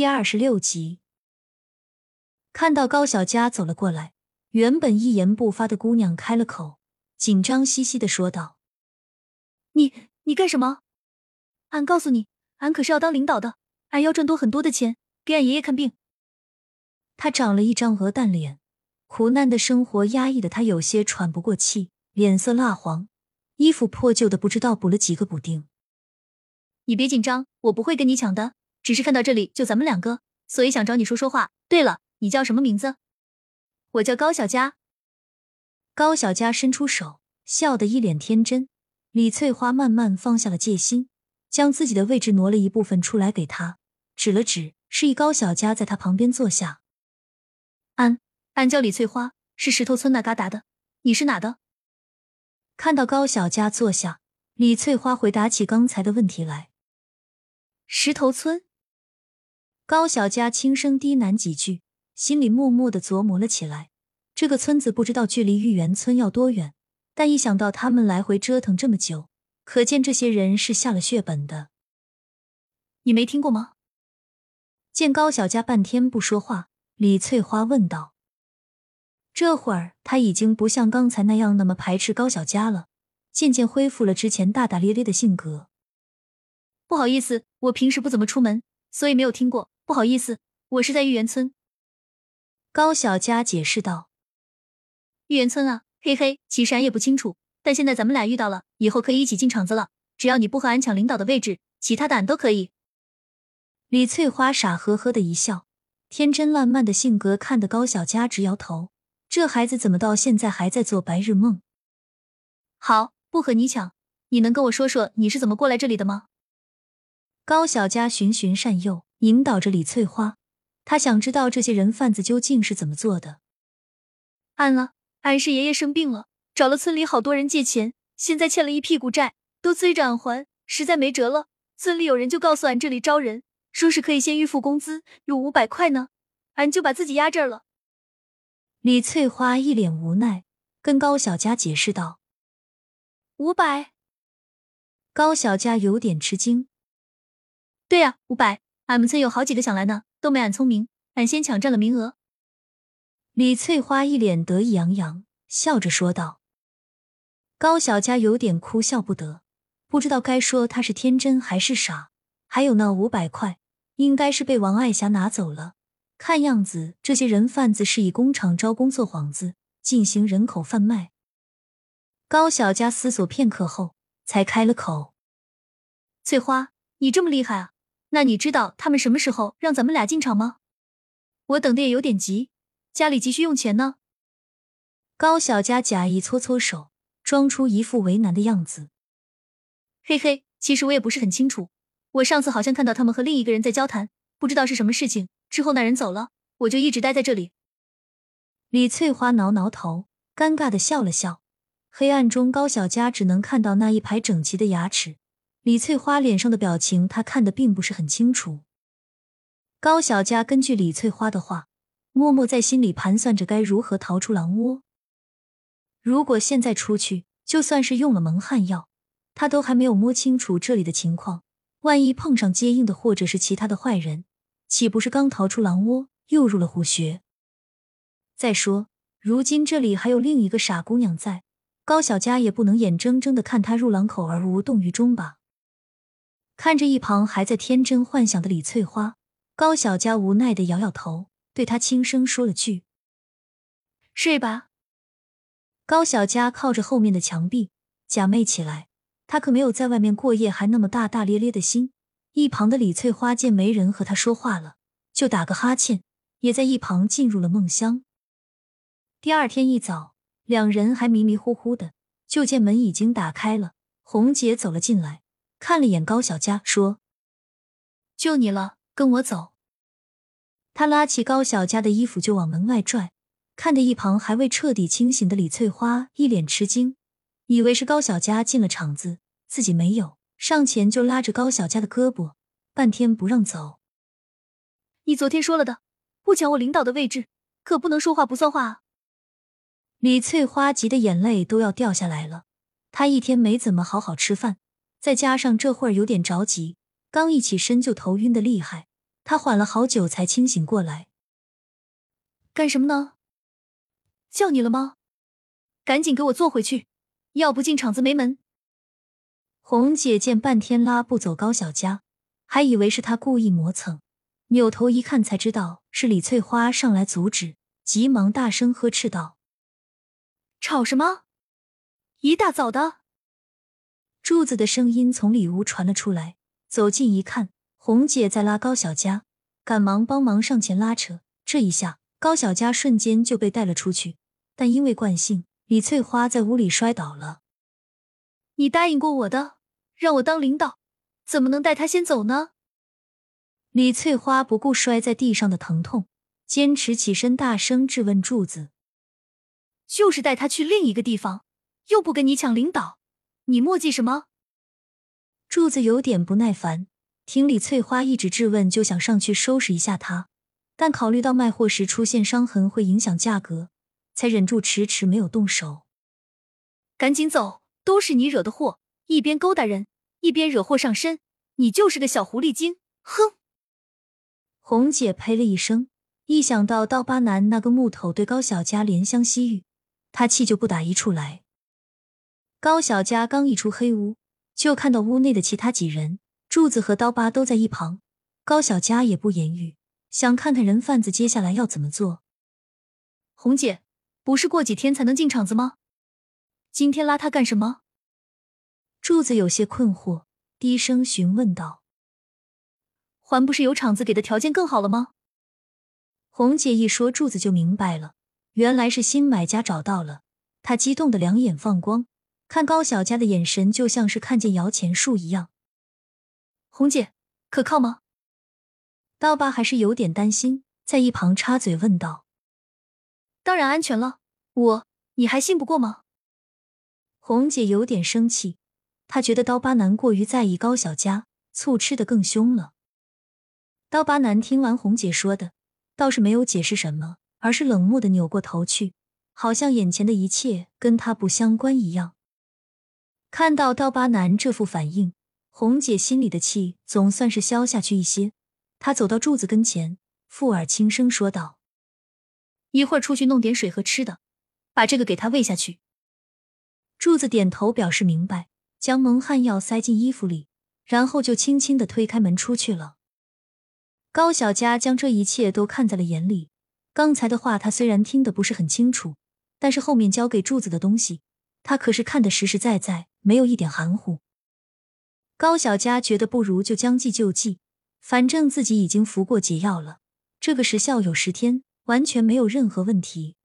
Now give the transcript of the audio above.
第二十六集，看到高小佳走了过来，原本一言不发的姑娘开了口，紧张兮兮的说道：“你你干什么？俺告诉你，俺可是要当领导的，俺要赚多很多的钱，给俺爷爷看病。”她长了一张鹅蛋脸，苦难的生活压抑的她有些喘不过气，脸色蜡黄，衣服破旧的不知道补了几个补丁。你别紧张，我不会跟你抢的。只是看到这里就咱们两个，所以想找你说说话。对了，你叫什么名字？我叫高小佳。高小佳伸出手，笑得一脸天真。李翠花慢慢放下了戒心，将自己的位置挪了一部分出来给他，指了指，示意高小佳在他旁边坐下。安，安叫李翠花，是石头村那旮达的。你是哪的？看到高小佳坐下，李翠花回答起刚才的问题来。石头村。高小佳轻声低喃几句，心里默默的琢磨了起来。这个村子不知道距离玉园村要多远，但一想到他们来回折腾这么久，可见这些人是下了血本的。你没听过吗？见高小佳半天不说话，李翠花问道。这会儿他已经不像刚才那样那么排斥高小佳了，渐渐恢复了之前大大咧咧的性格。不好意思，我平时不怎么出门，所以没有听过。不好意思，我是在玉园村。高小佳解释道：“玉园村啊，嘿嘿，其实俺也不清楚，但现在咱们俩遇到了，以后可以一起进厂子了。只要你不和俺抢领导的位置，其他的俺都可以。”李翠花傻呵呵的一笑，天真烂漫的性格看得高小佳直摇头。这孩子怎么到现在还在做白日梦？好，不和你抢，你能跟我说说你是怎么过来这里的吗？高小佳循循善诱。引导着李翠花，他想知道这些人贩子究竟是怎么做的。俺了，俺是爷爷生病了，找了村里好多人借钱，现在欠了一屁股债，都催着俺还，实在没辙了。村里有人就告诉俺这里招人，说是可以先预付工资，有五百块呢，俺就把自己压这儿了。李翠花一脸无奈，跟高小佳解释道：“五百。”高小佳有点吃惊：“对呀，五百。”俺们村有好几个想来呢，都没俺聪明，俺先抢占了名额。李翠花一脸得意洋洋，笑着说道。高小佳有点哭笑不得，不知道该说他是天真还是傻。还有那五百块，应该是被王爱霞拿走了。看样子，这些人贩子是以工厂招工做幌子，进行人口贩卖。高小佳思索片刻后，才开了口：“翠花，你这么厉害啊！”那你知道他们什么时候让咱们俩进场吗？我等的也有点急，家里急需用钱呢。高小佳假意搓搓手，装出一副为难的样子。嘿嘿，其实我也不是很清楚。我上次好像看到他们和另一个人在交谈，不知道是什么事情。之后那人走了，我就一直待在这里。李翠花挠挠头，尴尬的笑了笑。黑暗中，高小佳只能看到那一排整齐的牙齿。李翠花脸上的表情，他看得并不是很清楚。高小佳根据李翠花的话，默默在心里盘算着该如何逃出狼窝。如果现在出去，就算是用了蒙汗药，他都还没有摸清楚这里的情况。万一碰上接应的或者是其他的坏人，岂不是刚逃出狼窝又入了虎穴？再说，如今这里还有另一个傻姑娘在，高小佳也不能眼睁睁的看她入狼口而无动于衷吧。看着一旁还在天真幻想的李翠花，高小佳无奈的摇摇头，对她轻声说了句：“睡吧。”高小佳靠着后面的墙壁假寐起来。她可没有在外面过夜还那么大大咧咧的心。一旁的李翠花见没人和她说话了，就打个哈欠，也在一旁进入了梦乡。第二天一早，两人还迷迷糊糊的，就见门已经打开了，红姐走了进来。看了眼高小佳，说：“就你了，跟我走。”他拉起高小佳的衣服就往门外拽，看得一旁还未彻底清醒的李翠花一脸吃惊，以为是高小佳进了场子，自己没有，上前就拉着高小佳的胳膊，半天不让走。你昨天说了的，不抢我领导的位置，可不能说话不算话啊！李翠花急得眼泪都要掉下来了，她一天没怎么好好吃饭。再加上这会儿有点着急，刚一起身就头晕的厉害，他缓了好久才清醒过来。干什么呢？叫你了吗？赶紧给我坐回去，要不进厂子没门！红姐见半天拉不走高小佳，还以为是他故意磨蹭，扭头一看才知道是李翠花上来阻止，急忙大声呵斥道：“吵什么？一大早的！”柱子的声音从里屋传了出来，走近一看，红姐在拉高小佳，赶忙帮忙上前拉扯。这一下，高小佳瞬间就被带了出去。但因为惯性，李翠花在屋里摔倒了。你答应过我的，让我当领导，怎么能带他先走呢？李翠花不顾摔在地上的疼痛，坚持起身，大声质问柱子：“就是带他去另一个地方，又不跟你抢领导。”你墨迹什么？柱子有点不耐烦，听李翠花一直质问，就想上去收拾一下她，但考虑到卖货时出现伤痕会影响价格，才忍住迟迟没有动手。赶紧走，都是你惹的祸！一边勾搭人，一边惹祸上身，你就是个小狐狸精！哼！红姐呸了一声，一想到刀疤男那个木头对高小佳怜香惜玉，她气就不打一处来。高小佳刚一出黑屋，就看到屋内的其他几人，柱子和刀疤都在一旁。高小佳也不言语，想看看人贩子接下来要怎么做。红姐，不是过几天才能进厂子吗？今天拉他干什么？柱子有些困惑，低声询问道：“还不是有厂子给的条件更好了吗？”红姐一说，柱子就明白了，原来是新买家找到了，他激动的两眼放光。看高小佳的眼神，就像是看见摇钱树一样。红姐，可靠吗？刀疤还是有点担心，在一旁插嘴问道：“当然安全了，我你还信不过吗？”红姐有点生气，她觉得刀疤男过于在意高小佳，醋吃的更凶了。刀疤男听完红姐说的，倒是没有解释什么，而是冷漠的扭过头去，好像眼前的一切跟他不相关一样。看到刀疤男这副反应，红姐心里的气总算是消下去一些。她走到柱子跟前，附耳轻声说道：“一会儿出去弄点水和吃的，把这个给他喂下去。”柱子点头表示明白，将蒙汗药塞进衣服里，然后就轻轻的推开门出去了。高小佳将这一切都看在了眼里，刚才的话他虽然听得不是很清楚，但是后面交给柱子的东西，他可是看得实实在在。没有一点含糊。高小佳觉得不如就将计就计，反正自己已经服过解药了，这个时效有十天，完全没有任何问题。